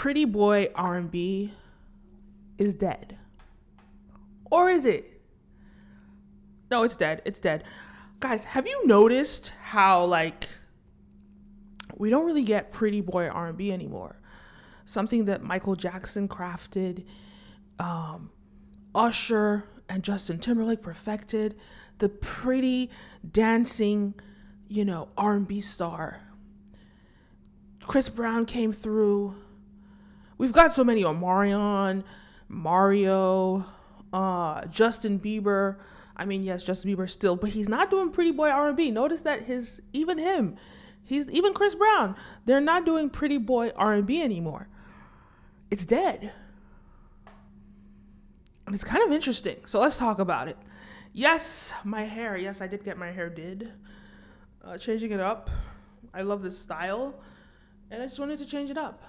pretty boy R&B is dead. Or is it? No, it's dead. It's dead. Guys, have you noticed how like we don't really get pretty boy R&B anymore? Something that Michael Jackson crafted, um, Usher and Justin Timberlake perfected, the pretty dancing, you know, R&B star. Chris Brown came through. We've got so many Omarion, Mario, uh, Justin Bieber. I mean, yes, Justin Bieber still, but he's not doing pretty boy R&B. Notice that his even him, he's even Chris Brown. They're not doing pretty boy R&B anymore. It's dead. And it's kind of interesting. So let's talk about it. Yes, my hair. Yes, I did get my hair did. Uh, changing it up. I love this style, and I just wanted to change it up.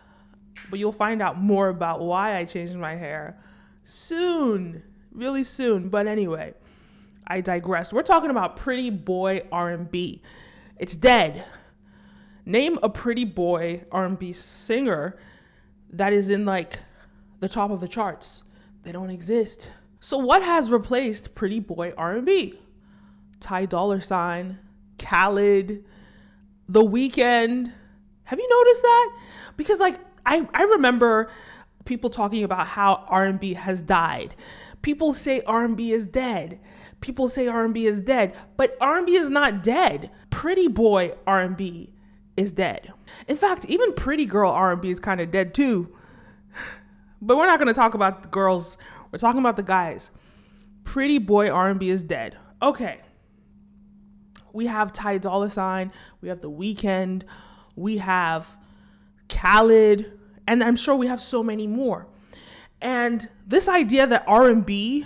But you'll find out more about why I changed my hair soon, really soon. But anyway, I digress. We're talking about pretty boy R&B. It's dead. Name a pretty boy R&B singer that is in like the top of the charts. They don't exist. So what has replaced pretty boy R&B? Ty Dolla Sign, Khalid, The Weeknd. Have you noticed that? Because like I I remember people talking about how R&B has died. People say R&B is dead. People say R&B is dead, but R&B is not dead. Pretty boy R&B is dead. In fact, even pretty girl R&B is kind of dead too. But we're not going to talk about the girls. We're talking about the guys. Pretty boy R&B is dead. Okay. We have Ty Dolla Sign, we have The Weeknd, we have Khalid, and I'm sure we have so many more. And this idea that R&B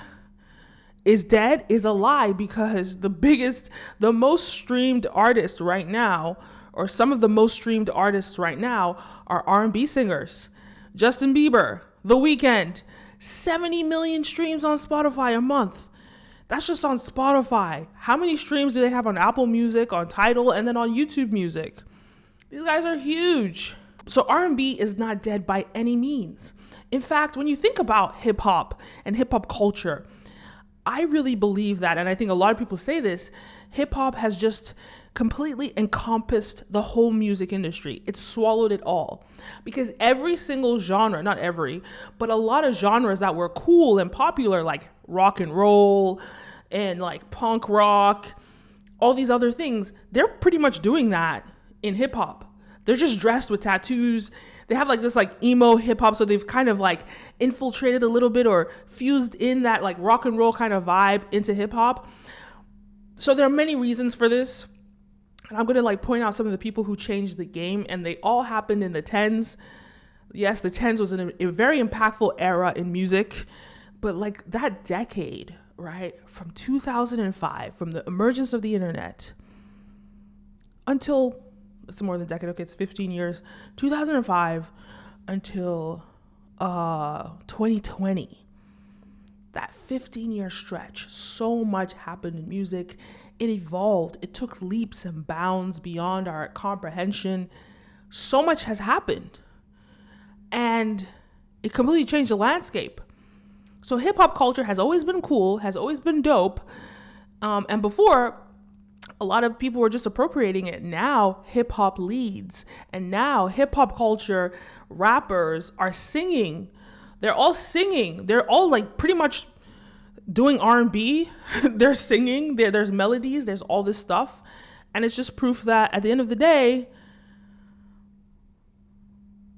is dead is a lie because the biggest, the most streamed artists right now, or some of the most streamed artists right now, are R&B singers. Justin Bieber, The Weeknd, 70 million streams on Spotify a month. That's just on Spotify. How many streams do they have on Apple Music, on Tidal, and then on YouTube Music? These guys are huge. So R&B is not dead by any means. In fact, when you think about hip hop and hip hop culture, I really believe that, and I think a lot of people say this hip hop has just completely encompassed the whole music industry. It swallowed it all. Because every single genre, not every, but a lot of genres that were cool and popular, like rock and roll and like punk rock, all these other things, they're pretty much doing that in hip hop. They're just dressed with tattoos. They have like this like emo hip hop, so they've kind of like infiltrated a little bit or fused in that like rock and roll kind of vibe into hip hop. So there are many reasons for this. And I'm gonna like point out some of the people who changed the game, and they all happened in the tens. Yes, the tens was an, a very impactful era in music, but like that decade, right, from 2005, from the emergence of the internet until it's more than a decade. Okay, it's 15 years. 2005 until uh 2020. That 15 year stretch, so much happened in music. It evolved. It took leaps and bounds beyond our comprehension. So much has happened. And it completely changed the landscape. So hip hop culture has always been cool, has always been dope. Um, and before, a lot of people were just appropriating it. Now hip hop leads, and now hip hop culture rappers are singing. They're all singing. They're all like pretty much doing R&B. They're singing. There, there's melodies. There's all this stuff, and it's just proof that at the end of the day,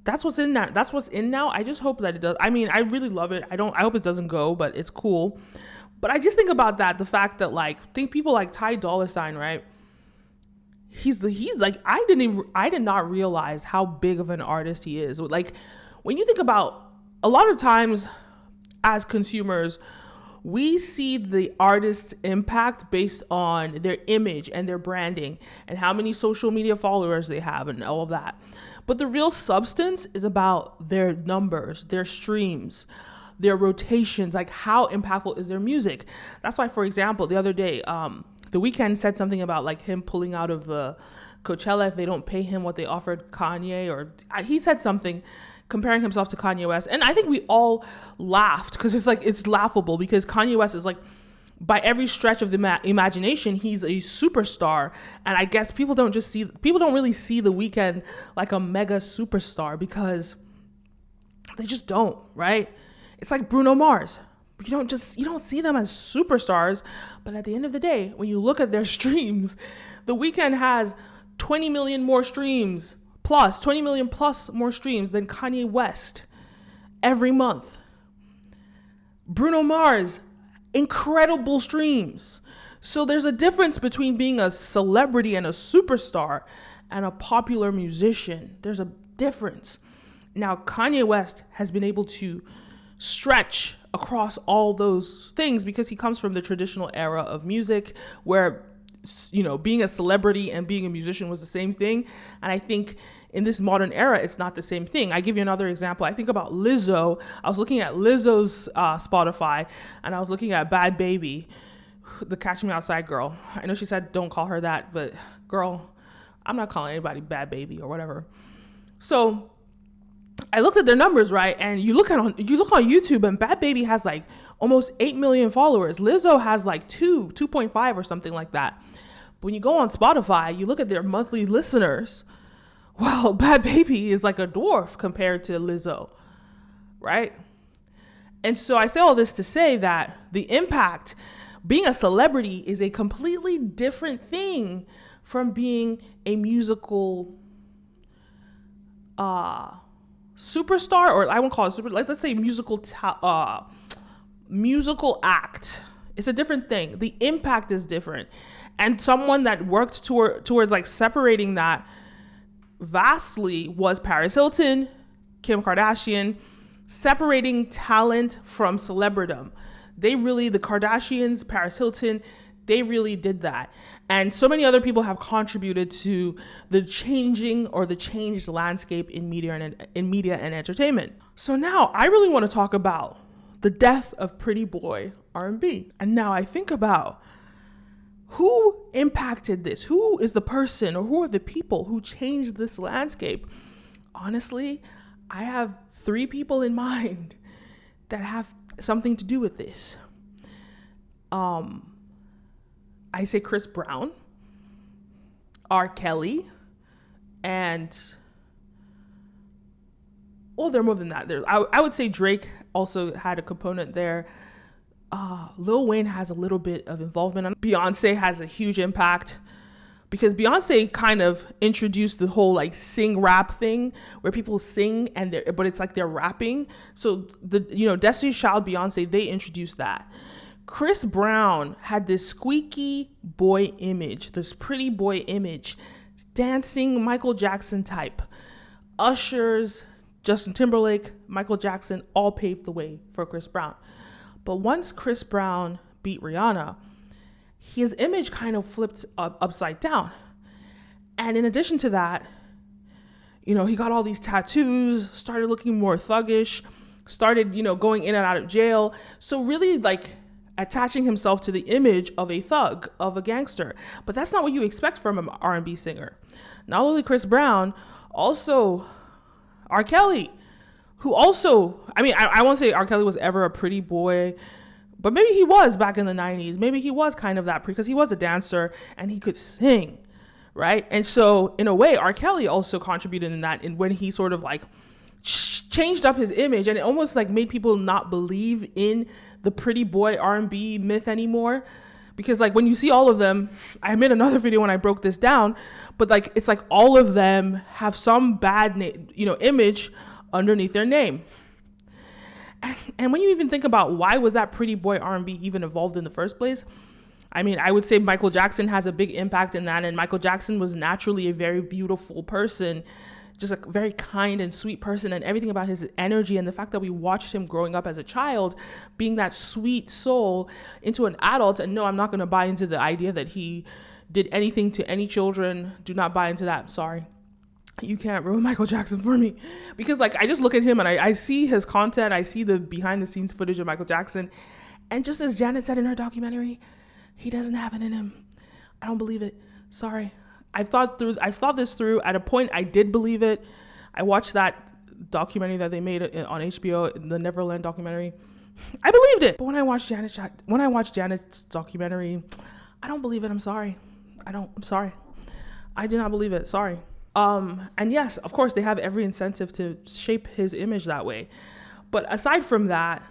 that's what's in that. That's what's in now. I just hope that it does. I mean, I really love it. I don't. I hope it doesn't go, but it's cool. But I just think about that, the fact that like think people like Ty Dolla Sign, right? He's he's like I didn't even I did not realize how big of an artist he is. Like when you think about a lot of times as consumers, we see the artist's impact based on their image and their branding and how many social media followers they have and all of that. But the real substance is about their numbers, their streams, their rotations, like how impactful is their music. That's why, for example, the other day, um, the Weeknd said something about like him pulling out of the Coachella if they don't pay him what they offered Kanye, or he said something comparing himself to Kanye West. And I think we all laughed because it's like it's laughable because Kanye West is like by every stretch of the ma- imagination, he's a superstar. And I guess people don't just see people don't really see the Weeknd like a mega superstar because they just don't, right? It's like Bruno Mars. You don't just you don't see them as superstars, but at the end of the day, when you look at their streams, the Weeknd has 20 million more streams plus 20 million plus more streams than Kanye West every month. Bruno Mars, incredible streams. So there's a difference between being a celebrity and a superstar and a popular musician. There's a difference. Now, Kanye West has been able to stretch across all those things because he comes from the traditional era of music where you know being a celebrity and being a musician was the same thing. And i think in this modern era it's not the same thing. I give you another example. I think about lizzo. I was looking at lizzo's uh, spotify and i was looking at Bhad Bhabie the catch me outside girl. I know she said don't call her that but girl i'm not calling anybody Bhad Bhabie or whatever. So I looked at their numbers right, and you look at on you look on YouTube, and Bhad Bhabie has like almost eight million followers. Lizzo has like two, two point five or something like that. But when you go on Spotify, you look at their monthly listeners. Well, Bhad Bhabie is like a dwarf compared to Lizzo, right? And so I say all this to say that the impact, being a celebrity, is a completely different thing from being a musical. Uh, superstar, or I won't call it super. Let's, let's say musical, ta- uh, musical act. It's a different thing. The impact is different, and someone that worked toward, towards like separating that vastly was Paris Hilton, Kim Kardashian, separating talent from celebridom. They really, the Kardashians, Paris Hilton, they really did that. And so many other people have contributed to the changing or the changed landscape in media and in media and entertainment. So now I really want to talk about the death of Pretty Boy R&B. And now I think about who impacted this? Who is the person or who are the people who changed this landscape? Honestly, I have three people in mind that have something to do with this. Um, I say Chris Brown, R. Kelly, and well, there are more than that. There, I, I would say Drake also had a component there. Uh, Lil Wayne has a little bit of involvement. Beyonce has a huge impact because Beyonce kind of introduced the whole like sing rap thing where people sing and they're but it's like they're rapping. So the you know Destiny's Child Beyonce they introduced that. Chris Brown had this squeaky boy image, this pretty boy image, dancing Michael Jackson type. Ushers, Justin Timberlake, Michael Jackson all paved the way for Chris Brown. But once Chris Brown beat Rihanna, his image kind of flipped up, upside down. And in addition to that, you know, he got all these tattoos, started looking more thuggish, started, you know, going in and out of jail. So really like attaching himself to the image of a thug, of a gangster. But that's not what you expect from an R&B singer. Not only Chris Brown, also R. Kelly, who also, I mean, I, I won't say R. Kelly was ever a pretty boy, but maybe he was back in the 90s. Maybe he was kind of that because he was a dancer and he could sing, right? And so, in a way, R. Kelly also contributed in that, in when he sort of like changed up his image and it almost like made people not believe in the pretty boy R&B myth anymore. Because like when you see all of them I made another video when I broke this down but like it's like all of them have some bad you know image underneath their name. And, and when you even think about why was that pretty boy R&B even evolved in the first place I mean, I would say Michael Jackson has a big impact in that, and Michael Jackson was naturally a very beautiful person just a very kind and sweet person and everything about his energy and the fact that we watched him growing up as a child being that sweet soul into an adult and no i'm not going to buy into the idea that he did anything to any children do not buy into that sorry you can't ruin Michael Jackson for me. Because like I just look at him and I, I see his content, I see the behind the scenes footage of Michael Jackson. And just as Janet said in her documentary, he doesn't have it in him. I don't believe it. Sorry. I thought through I thought this through. At a point I did believe it. I watched that documentary that they made on HBO, the Neverland documentary. I believed it. But when I watched Janet when I watched Janet's documentary, I don't believe it. I'm sorry. I don't I'm sorry. I do not believe it. Sorry. Um, and yes, of course, they have every incentive to shape his image that way. But aside from that,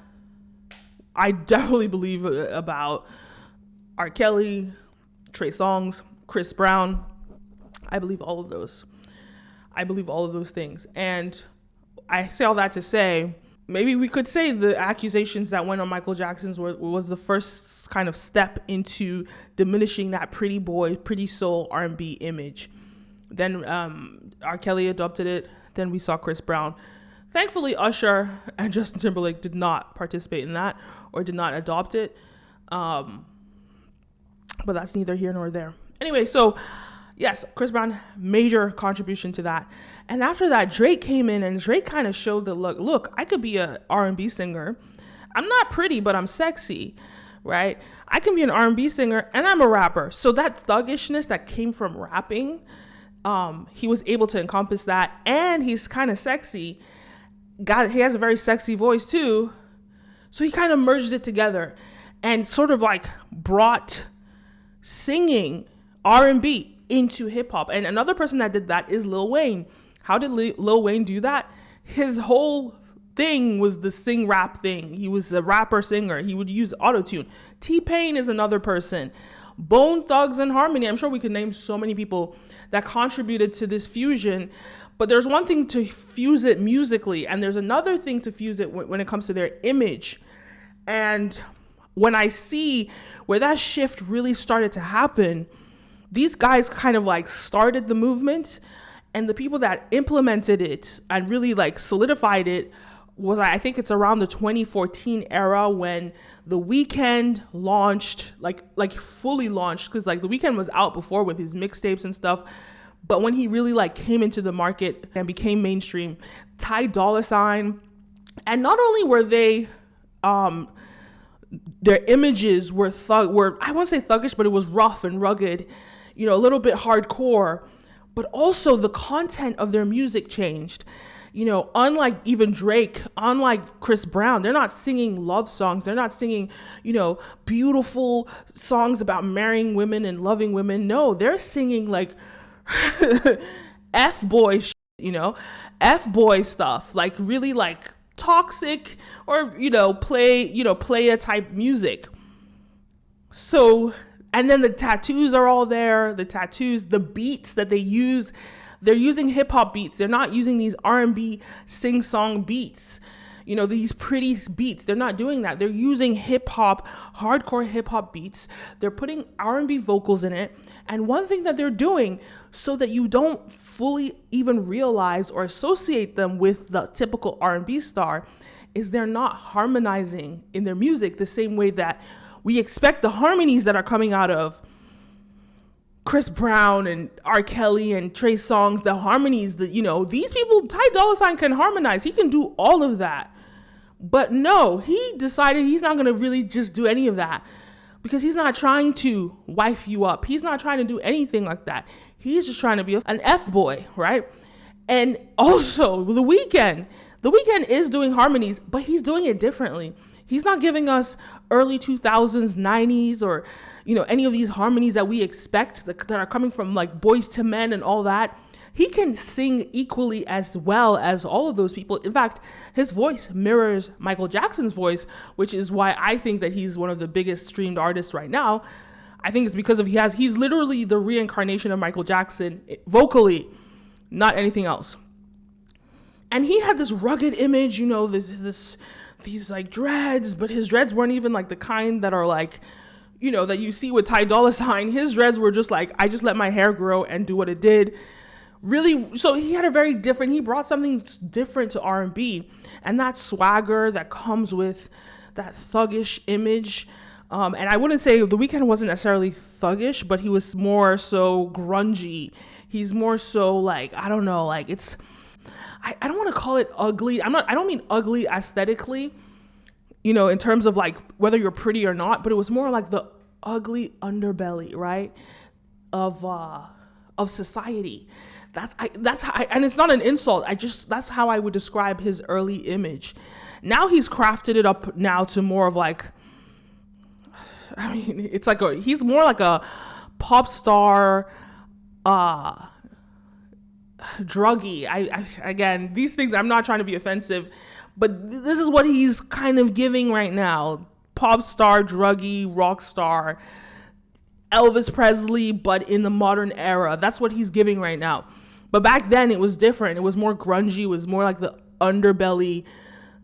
I definitely believe uh, about R. Kelly, Trey Songz, Chris Brown. I believe all of those. I believe all of those things. And I say all that to say, maybe we could say the accusations that went on Michael Jackson's were, was the first kind of step into diminishing that pretty boy, pretty soul R&B image. Then um, R. Kelly adopted it. Then we saw Chris Brown. Thankfully, Usher and Justin Timberlake did not participate in that or did not adopt it. Um, but that's neither here nor there. Anyway, so yes, Chris Brown major contribution to that. And after that, Drake came in and Drake kind of showed the look. Look, I could be a R&B singer. I'm not pretty, but I'm sexy, right? I can be an R&B singer and I'm a rapper. So that thuggishness that came from rapping, um, he was able to encompass that, and he's kind of sexy. Got he has a very sexy voice too, so he kind of merged it together, and sort of like brought singing R&B into hip hop. And another person that did that is Lil Wayne. How did Lil Wayne do that? His whole thing was the sing rap thing. He was a rapper singer. He would use autotune. T Pain is another person. Bone Thugs and Harmony. I'm sure we could name so many people that contributed to this fusion. But there's one thing to fuse it musically, and there's another thing to fuse it when it comes to their image. And when I see where that shift really started to happen, these guys kind of like started the movement, and the people that implemented it and really like solidified it was I think it's around the 2014 era when the Weeknd launched like like fully launched because like the Weeknd was out before with his mixtapes and stuff but when he really like came into the market and became mainstream ty dolla sign and not only were they um their images were thug were i won't say thuggish but it was rough and rugged you know a little bit hardcore but also the content of their music changed you know, unlike even Drake, unlike Chris Brown, they're not singing love songs. They're not singing, you know, beautiful songs about marrying women and loving women. No, they're singing like F boy, you know, F boy stuff, like really like toxic or, you know, play, you know, player type music. So, and then the tattoos are all there, the tattoos, the beats that they use they're using hip hop beats. They're not using these R&B sing song beats. You know, these pretty beats. They're not doing that. They're using hip hop, hardcore hip hop beats. They're putting R&B vocals in it. And one thing that they're doing so that you don't fully even realize or associate them with the typical R&B star is they're not harmonizing in their music the same way that we expect the harmonies that are coming out of Chris Brown and R. Kelly and Trey Songz, the harmonies, that you know, these people, Ty Dolla Sign can harmonize. He can do all of that. But no, he decided he's not gonna really just do any of that because he's not trying to wife you up. He's not trying to do anything like that. He's just trying to be an F boy, right? And also, the Weeknd, the Weeknd is doing harmonies, but he's doing it differently. He's not giving us early 2000s, 90s, or you know, any of these harmonies that we expect that, that are coming from like Boyz II Men and all that, he can sing equally as well as all of those people. In fact, his voice mirrors Michael Jackson's voice, which is why I think that he's one of the biggest streamed artists right now. I think it's because of he has he's literally the reincarnation of Michael Jackson eh, vocally, not anything else. And he had this rugged image, you know, this this these like dreads, but his dreads weren't even like the kind that are like you know, that you see with Ty Dolla Sign, his dreads were just like, I just let my hair grow and do what it did. Really, so he had a very different, he brought something different to R&B. And that swagger that comes with that thuggish image. Um, and I wouldn't say The Weeknd wasn't necessarily thuggish, but he was more so grungy. He's more so like, I don't know, like it's, I, I don't want to call it ugly. I'm not, I don't mean ugly aesthetically you know, in terms of like whether you're pretty or not, but it was more like the ugly underbelly, right? Of uh of society that's I, that's how I, and it's not an insult. I just that's how I would describe his early image. Now he's crafted it up now to more of like I mean, it's like a he's more like a pop star uh druggy. I, I again, these things I'm not trying to be offensive, but this is what he's kind of giving right now. Pop star, druggy, rock star. Elvis Presley, but in the modern era. That's what he's giving right now. But back then it was different. It was more grungy, it was more like the underbelly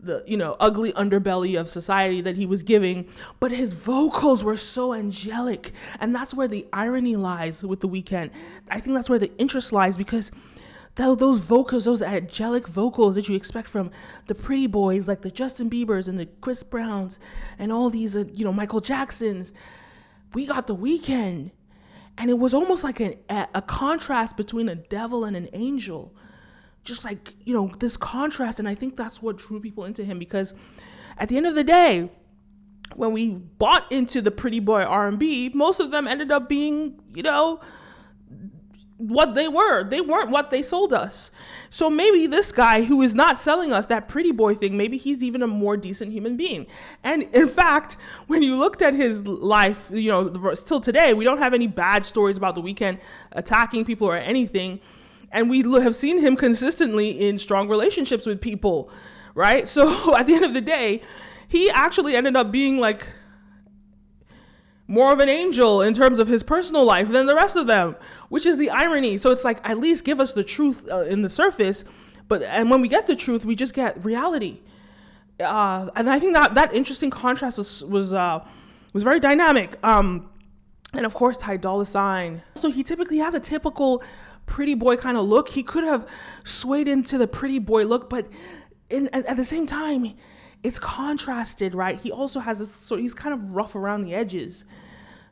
the you know ugly underbelly of society that he was giving but his vocals were so angelic and that's where the irony lies with the Weeknd. i think that's where the interest lies because those vocals those angelic vocals that you expect from the pretty boys like the justin biebers and the chris browns and all these uh, you know michael jacksons we got the Weeknd and it was almost like an, a contrast between a devil and an angel. Just like you know this contrast and i think that's what drew people into him because at the end of the day when we bought into the pretty boy r&b most of them ended up being you know what they were. They weren't what they sold us. So maybe this guy who is not selling us that pretty boy thing maybe he's even a more decent human being. And in fact when you looked at his life you know still today we don't have any bad stories about the Weeknd attacking people or anything. And we have seen him consistently in strong relationships with people, right? So at the end of the day, he actually ended up being like more of an angel in terms of his personal life than the rest of them, which is the irony. So it's like at least give us the truth uh, in the surface, but and when we get the truth, we just get reality. Uh, and I think that that interesting contrast was was uh, was very dynamic. Um, and of course, Ty Dolla Sign. So he typically has a typical pretty boy kind of look. He could have swayed into the pretty boy look, but in, at, at the same time, it's contrasted, right? He also has this, so he's kind of rough around the edges,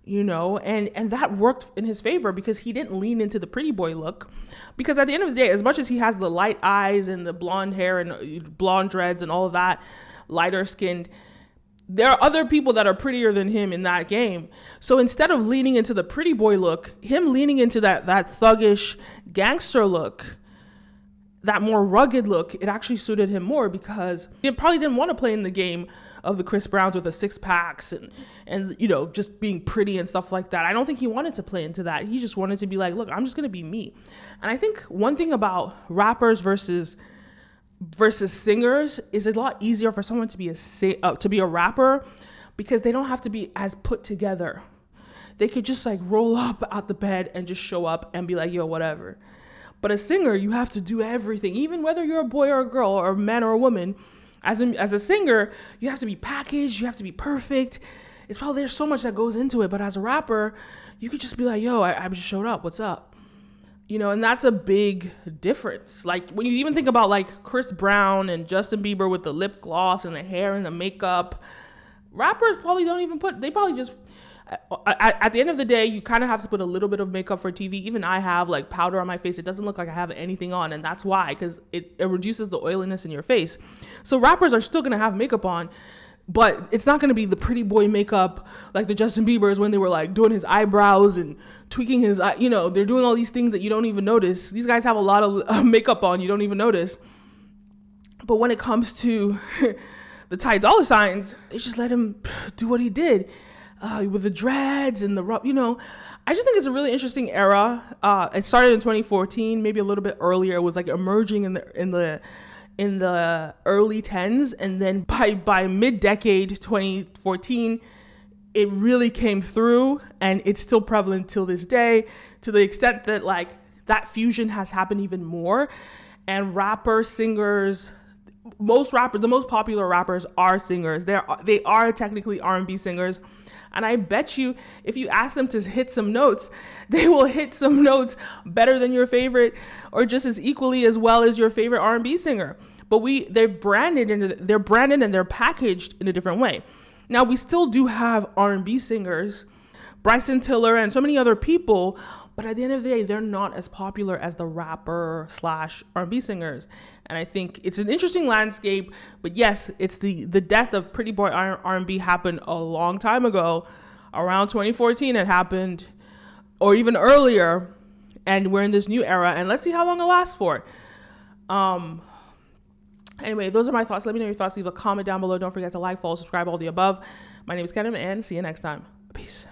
you know, and and that worked in his favor because he didn't lean into the pretty boy look. Because at the end of the day, as much as he has the light eyes and the blonde hair and uh, blonde dreads and all of that, lighter skinned, there are other people that are prettier than him in that game. So instead of leaning into the pretty boy look, him leaning into that that thuggish gangster look, that more rugged look, it actually suited him more because he probably didn't want to play in the game of the Chris Browns with the six packs and and you know just being pretty and stuff like that. I don't think he wanted to play into that. He just wanted to be like, look, I'm just gonna be me. And I think one thing about rappers versus versus singers is it's a lot easier for someone to be a uh, to be a rapper because they don't have to be as put together. They could just like roll up out the bed and just show up and be like, yo, whatever. But a singer, you have to do everything, even whether you're a boy or a girl or a man or a woman. As a, as a singer, you have to be packaged, you have to be perfect. It's probably there's so much that goes into it. But as a rapper, you could just be like, yo, I, I just showed up. What's up? you know and that's a big difference like when you even think about like chris brown and justin bieber with the lip gloss and the hair and the makeup rappers probably don't even put they probably just at, the end of the day you kind of have to put a little bit of makeup for tv even i have like powder on my face. It doesn't look like i have anything on and that's why because it, it reduces the oiliness in your face. So rappers are still going to have makeup on but it's not going to be the pretty boy makeup like the Justin Bieber's when they were like doing his eyebrows and tweaking his you know they're doing all these things that you don't even notice. These guys have a lot of uh, makeup on you don't even notice. But when it comes to the Ty Dolla Signs they just let him do what he did uh, with the dreads and the you know. I just think it's a really interesting era. Uh, it started in 2014, maybe a little bit earlier. It was like emerging in the in the in the early 10s and then by by mid-decade 2014 it really came through and it's still prevalent till this day. To the extent that like that fusion has happened even more. And rappers singers most rappers the most popular rappers are singers. They're they are technically r&b singers and i bet you if you ask them to hit some notes they will hit some notes better than your favorite or just as equally as well as your favorite r&b singer. But we they're branded and they're branded and they're packaged in a different way. Now we still do have r&b singers bryson tiller and so many other people but at the end of the day they're not as popular as the rapper slash r&b singers and i think it's an interesting landscape but yes it's the the death of pretty boy r&b happened a long time ago around 2014 it happened or even earlier and we're in this new era, and let's see how long it lasts for. Um, anyway, those are my thoughts. Let me know your thoughts. Leave a comment down below. Don't forget to like, follow, subscribe, all the above. My name is Kenim, and see you next time. Peace.